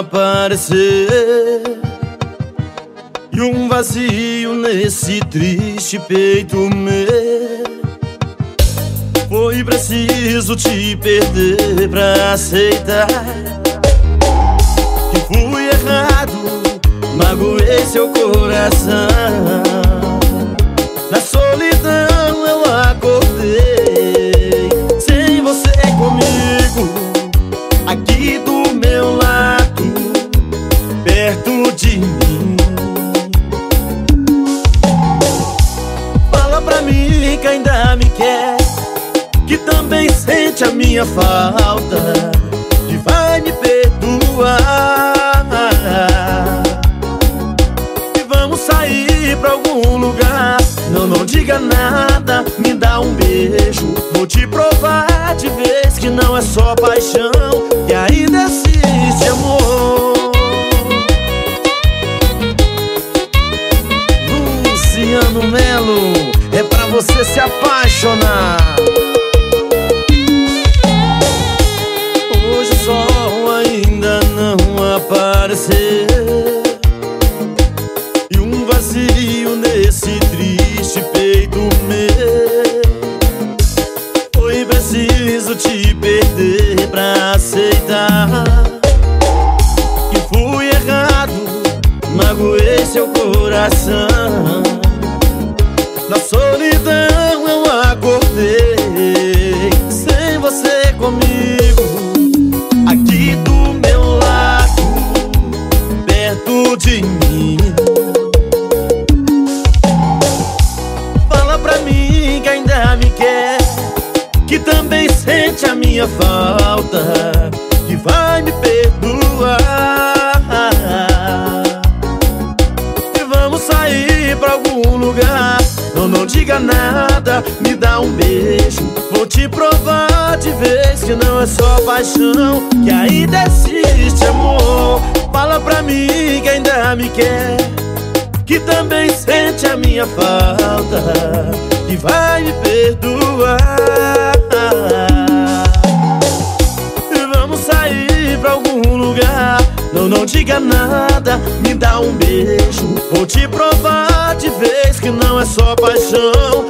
aparecer. E um vazio nesse triste peito meu. Foi preciso te perder pra aceitar Que fui errado, magoei seu coração me quer Que também sente a minha falta E vai me perdoar. E vamos sair pra algum lugar. Não, não diga nada, me dá um beijo. Vou te provar de vez que não é só paixão Que ainda existe não apareceu E um vazio nesse triste peito meu. Foi preciso te perder pra aceitar Que fui errado, magoei seu coração. Na solidão sente a minha falta Que vai me perdoar. E vamos sair pra algum lugar. Não, não diga nada, me dá um beijo. Vou te provar de vez que não é só paixão Que ainda existe amor. Fala pra mim que ainda me quer Que também sente a minha falta Que vai me perdoar diga nada, me dá um beijo. Vou te provar de vez que não é só paixão